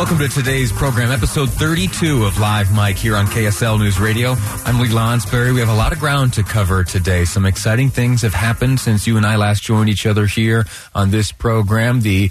Welcome to today's program, episode 32 of Live Mike here on KSL News Radio. I'm Lee Lonsberry. We have a lot of ground to cover today. Some exciting things have happened since you and I last joined each other here on this program. The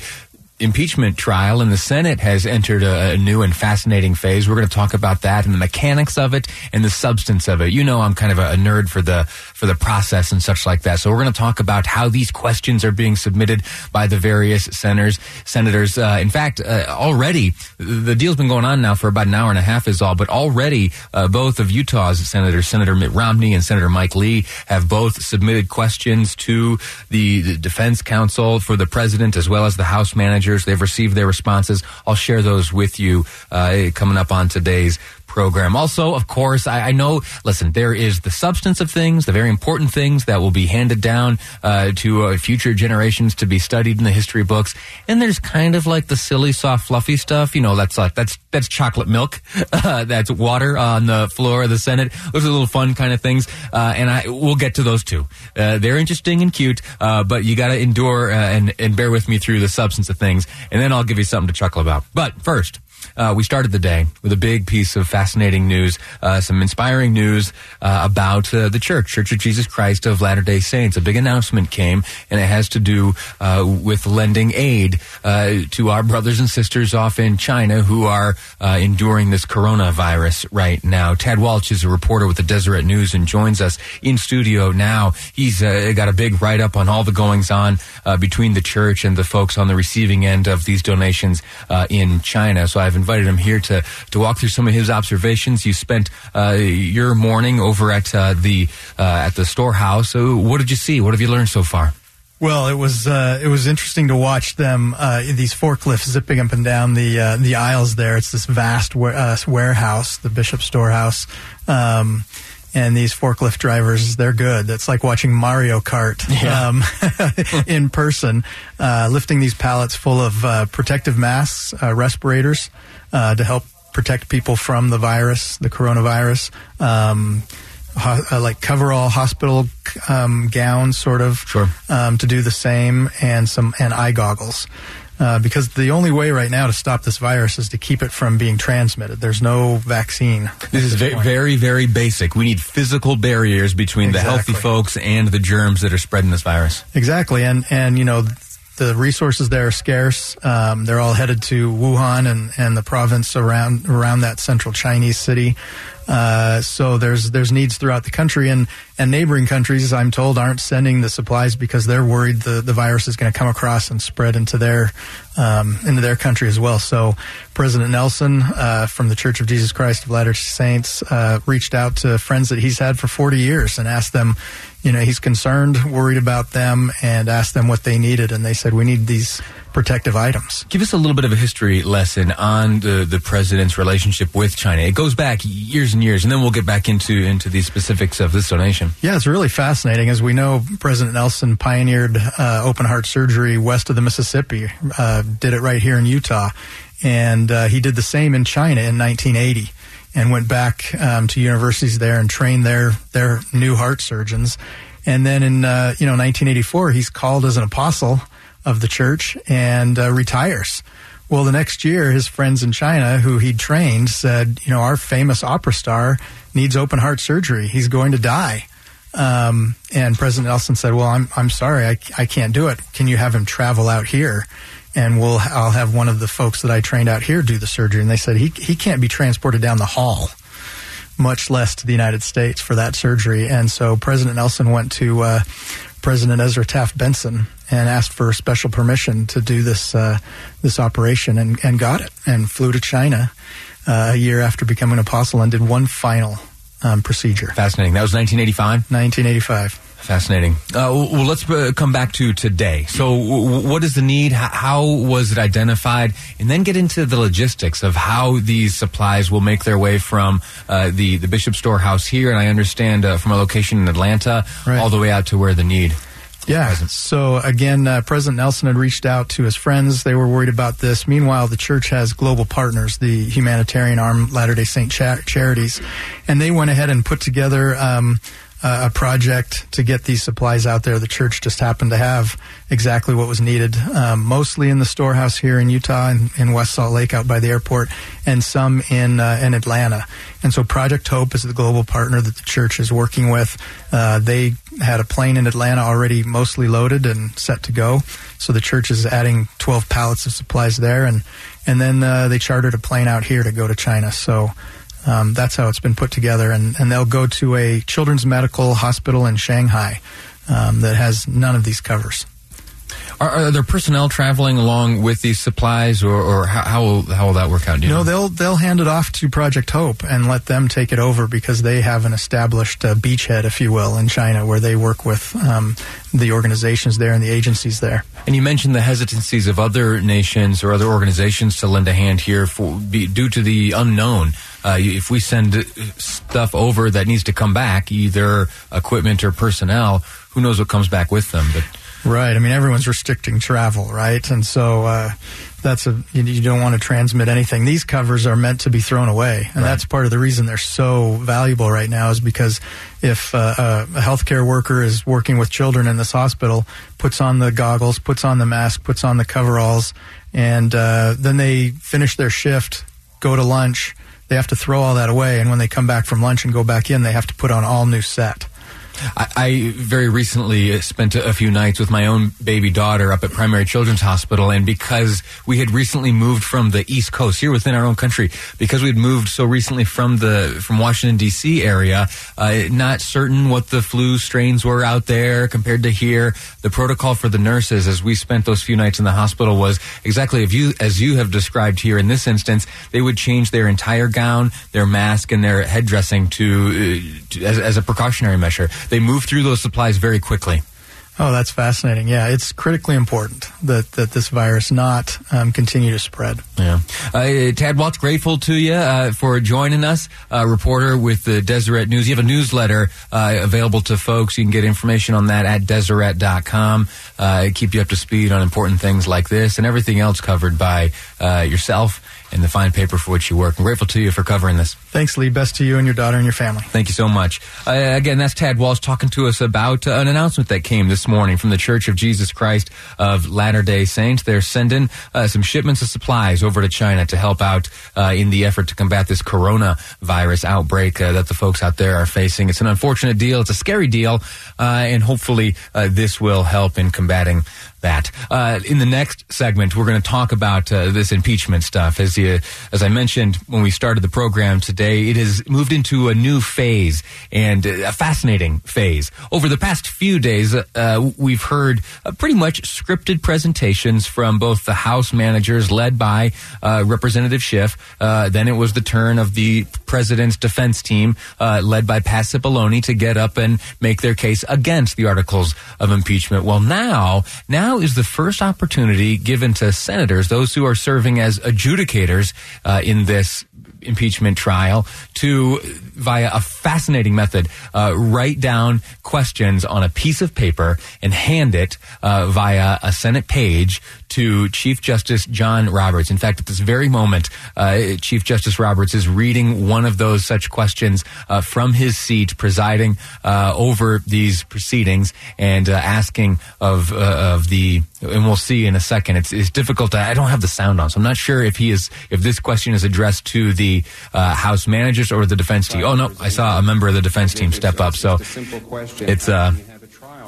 impeachment trial in the Senate has entered a, a, new and fascinating phase. We're going to talk about that and the mechanics of it and the substance of it. You know, I'm kind of a, a nerd for the for the process and such like that. So we're going to talk about how these questions are being submitted by the various senators. Senators, uh, in fact, uh, already the deal's been going on now for about an hour and a half is all, but already uh, both of Utah's senators, Senator Mitt Romney and Senator Mike Lee, have both submitted questions to the, the defense counsel for the president as well as the House manager They've received their responses. I'll share those with you uh, coming up on today's program. Also, of course, I, I, know, listen, there is the substance of things, the very important things that will be handed down uh, to uh, future generations to be studied in the history books. And there's kind of like the silly, soft, fluffy stuff. You know, that's like, that's, that's chocolate milk. Uh, that's water on the floor of the Senate. Those are little fun kind of things. Uh, and I, we'll get to those too. Uh, they're interesting and cute, uh, but you gotta endure and, and bear with me through the substance of things. And then I'll give you something to chuckle about. But first, uh, we started the day with a big piece of fascinating news, uh, some inspiring news uh, about uh, the church, Church of Jesus Christ of Latter day Saints. A big announcement came, and it has to do uh, with lending aid uh, to our brothers and sisters off in China who are enduring this coronavirus right now. Tad Walch is a reporter with the Deseret News and joins us in studio now. He's got a big write up on all the goings on between the church and the folks on the receiving end of these donations in China. So I've invited him here to, to walk through some of his observations. You spent uh, your morning over at uh, the uh, at the storehouse. So what did you see? What have you learned so far? Well, it was uh, it was interesting to watch them uh, these forklifts zipping up and down the uh, the aisles. There, it's this vast wa- warehouse, the Bishop Storehouse. Um, and these forklift drivers, they're good. That's like watching Mario Kart yeah. um, in person, uh, lifting these pallets full of uh, protective masks, uh, respirators uh, to help protect people from the virus, the coronavirus. Um, ho- uh, like coverall hospital um, gowns, sort of, sure. Um, to do the same, and some and eye goggles. Uh, because the only way right now to stop this virus is to keep it from being transmitted. There's no vaccine. This is very, very, very basic. We need physical barriers between exactly. the healthy folks and the germs that are spreading this virus. Exactly, and and you know the resources there are scarce. Um, they're all headed to Wuhan and, and the province around around that central Chinese city. Uh, so there's there's needs throughout the country and and neighboring countries I'm told aren't sending the supplies because they're worried the, the virus is going to come across and spread into their um, into their country as well. So President Nelson uh, from the Church of Jesus Christ of Latter-day Saints uh, reached out to friends that he's had for 40 years and asked them, you know, he's concerned, worried about them, and asked them what they needed, and they said we need these protective items. Give us a little bit of a history lesson on the, the president's relationship with China. It goes back years and years, and then we'll get back into into the specifics of this donation. Yeah, it's really fascinating. As we know, President Nelson pioneered uh, open heart surgery west of the Mississippi, uh, did it right here in Utah, and uh, he did the same in China in 1980 and went back um, to universities there and trained their their new heart surgeons. And then in uh, you know 1984, he's called as an apostle of the church and uh, retires. Well, the next year, his friends in China, who he'd trained, said, "You know, our famous opera star needs open heart surgery. He's going to die." Um, and President Nelson said, "Well, I'm I'm sorry, I, I can't do it. Can you have him travel out here?" and we'll I'll have one of the folks that I trained out here do the surgery. And they said he he can't be transported down the hall, much less to the United States for that surgery. And so President Nelson went to uh, President Ezra Taft Benson and asked for special permission to do this uh, this operation and, and got it and flew to China uh, a year after becoming an apostle and did one final um, procedure. Fascinating. That was 1985. 1985. Fascinating. Uh, well, let's uh, come back to today. So, w- what is the need? How, how was it identified? And then get into the logistics of how these supplies will make their way from uh, the the Bishop Storehouse here, and I understand uh, from a location in Atlanta, right. all the way out to where the need. Yeah. So again, uh, President Nelson had reached out to his friends. They were worried about this. Meanwhile, the church has global partners, the humanitarian arm, Latter Day Saint Charities, and they went ahead and put together. Um, uh, a project to get these supplies out there. The church just happened to have exactly what was needed, um, mostly in the storehouse here in Utah and in West Salt Lake out by the airport, and some in uh, in Atlanta. And so Project Hope is the global partner that the church is working with. Uh, they had a plane in Atlanta already mostly loaded and set to go. So the church is adding 12 pallets of supplies there, and and then uh, they chartered a plane out here to go to China. So. Um, that's how it's been put together, and, and they'll go to a children's medical hospital in Shanghai um, that has none of these covers. Are, are, there personnel traveling along with these supplies, or, or how, how, will, how will that work out? You no, know? they'll they'll hand it off to Project Hope and let them take it over because they have an established uh, beachhead, if you will, in China where they work with um, the organizations there and the agencies there. And you mentioned the hesitancies of other nations or other organizations to lend a hand here for be, due to the unknown. Uh, if we send stuff over that needs to come back, either equipment or personnel, who knows what comes back with them? But Right. I mean, everyone's restricting travel, right? And so uh, that's a you, you, don't want to transmit anything. These covers are meant to be thrown away, and right. that's part of the reason they're so valuable right now. Is because if uh, a healthcare worker is working with children in this hospital, puts on the goggles, puts on the mask, puts on the coveralls, and uh, then they finish their shift, go to lunch. They have to throw all that away, and when they come back from lunch and go back in, they have to put on all new set. I, I, very recently spent a, a, few nights with my own baby daughter up at Primary Children's Hospital, and because we had recently moved from the East Coast here within our own country, because we had moved so recently from the from Washington D.C. area, uh, not certain what the flu strains were out there compared to here. The protocol for the nurses, as we spent those few nights in the hospital, was exactly as you as you have described here in this instance. They would change their entire gown, their mask, and their head dressing to, uh, to as, as a precautionary measure they move through those supplies very quickly. Oh, that's fascinating. Yeah, it's critically important that, that this virus not um, continue to spread. Yeah. Uh, Tad Walch, grateful to you uh, for joining us, uh, reporter with the Deseret News. You have a newsletter uh, available to folks. You can get information on that at Deseret.com. Uh, keep you up to speed on important things like this and everything else covered by uh, yourself and the fine paper for which you work. I'm grateful to you for covering this. Thanks, Lee. Best to you and your daughter and your family. Thank you so much. Uh, again, that's Tad Walch talking to us about uh, an announcement that came this morning from the Church of Jesus Christ of Latter day Saints. They're sending uh, some shipments of supplies over to China to help out uh, in the effort to combat this coronavirus outbreak uh, that the folks out there are facing. It's an unfortunate deal. It's a scary deal. Uh, and hopefully this will help in combating that. Uh, in the next segment, we're going to talk about uh, this impeachment stuff. As as I mentioned when we started the program today, it has moved into a new phase and a fascinating phase. Over the past few days, uh, we've heard uh, pretty much scripted presentations from both the House managers, led by uh, Representative Schiff. Uh, then it was the turn of the president's defense team, led by Pat Cipollone, to get up and make their case against the articles of impeachment. Well, now now is the first opportunity given to senators, those who are serving as adjudicators uh, in this impeachment trial to via a fascinating method uh, write down questions on a piece of paper and hand it uh, via a senate page to chief justice john roberts in fact at this very moment uh, chief justice roberts is reading one of those such questions uh, from his seat presiding uh, over these proceedings and uh, asking of of the and we'll see in a second. It's, it's difficult. To, I don't have the sound on, so I'm not sure if he is if this question is addressed to the uh, House managers or the defense team. Oh no, I saw a member of the defense team step up. So it's uh,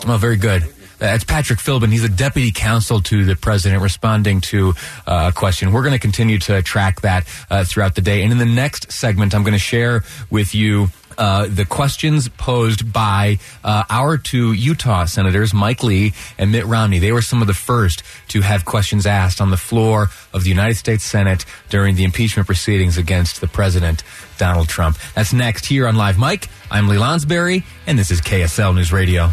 well, very good. It's Patrick Philbin. He's a deputy counsel to the president responding to uh, a question. We're going to continue to track that uh, throughout the day. And in the next segment, I'm going to share with you uh, the questions posed by uh, our two Utah senators, Mike Lee and Mitt Romney. They were some of the first to have questions asked on the floor of the United States Senate during the impeachment proceedings against the president, Donald Trump. That's next here on Live Mike. I'm Lee Lonsberry, and this is KSL News Radio.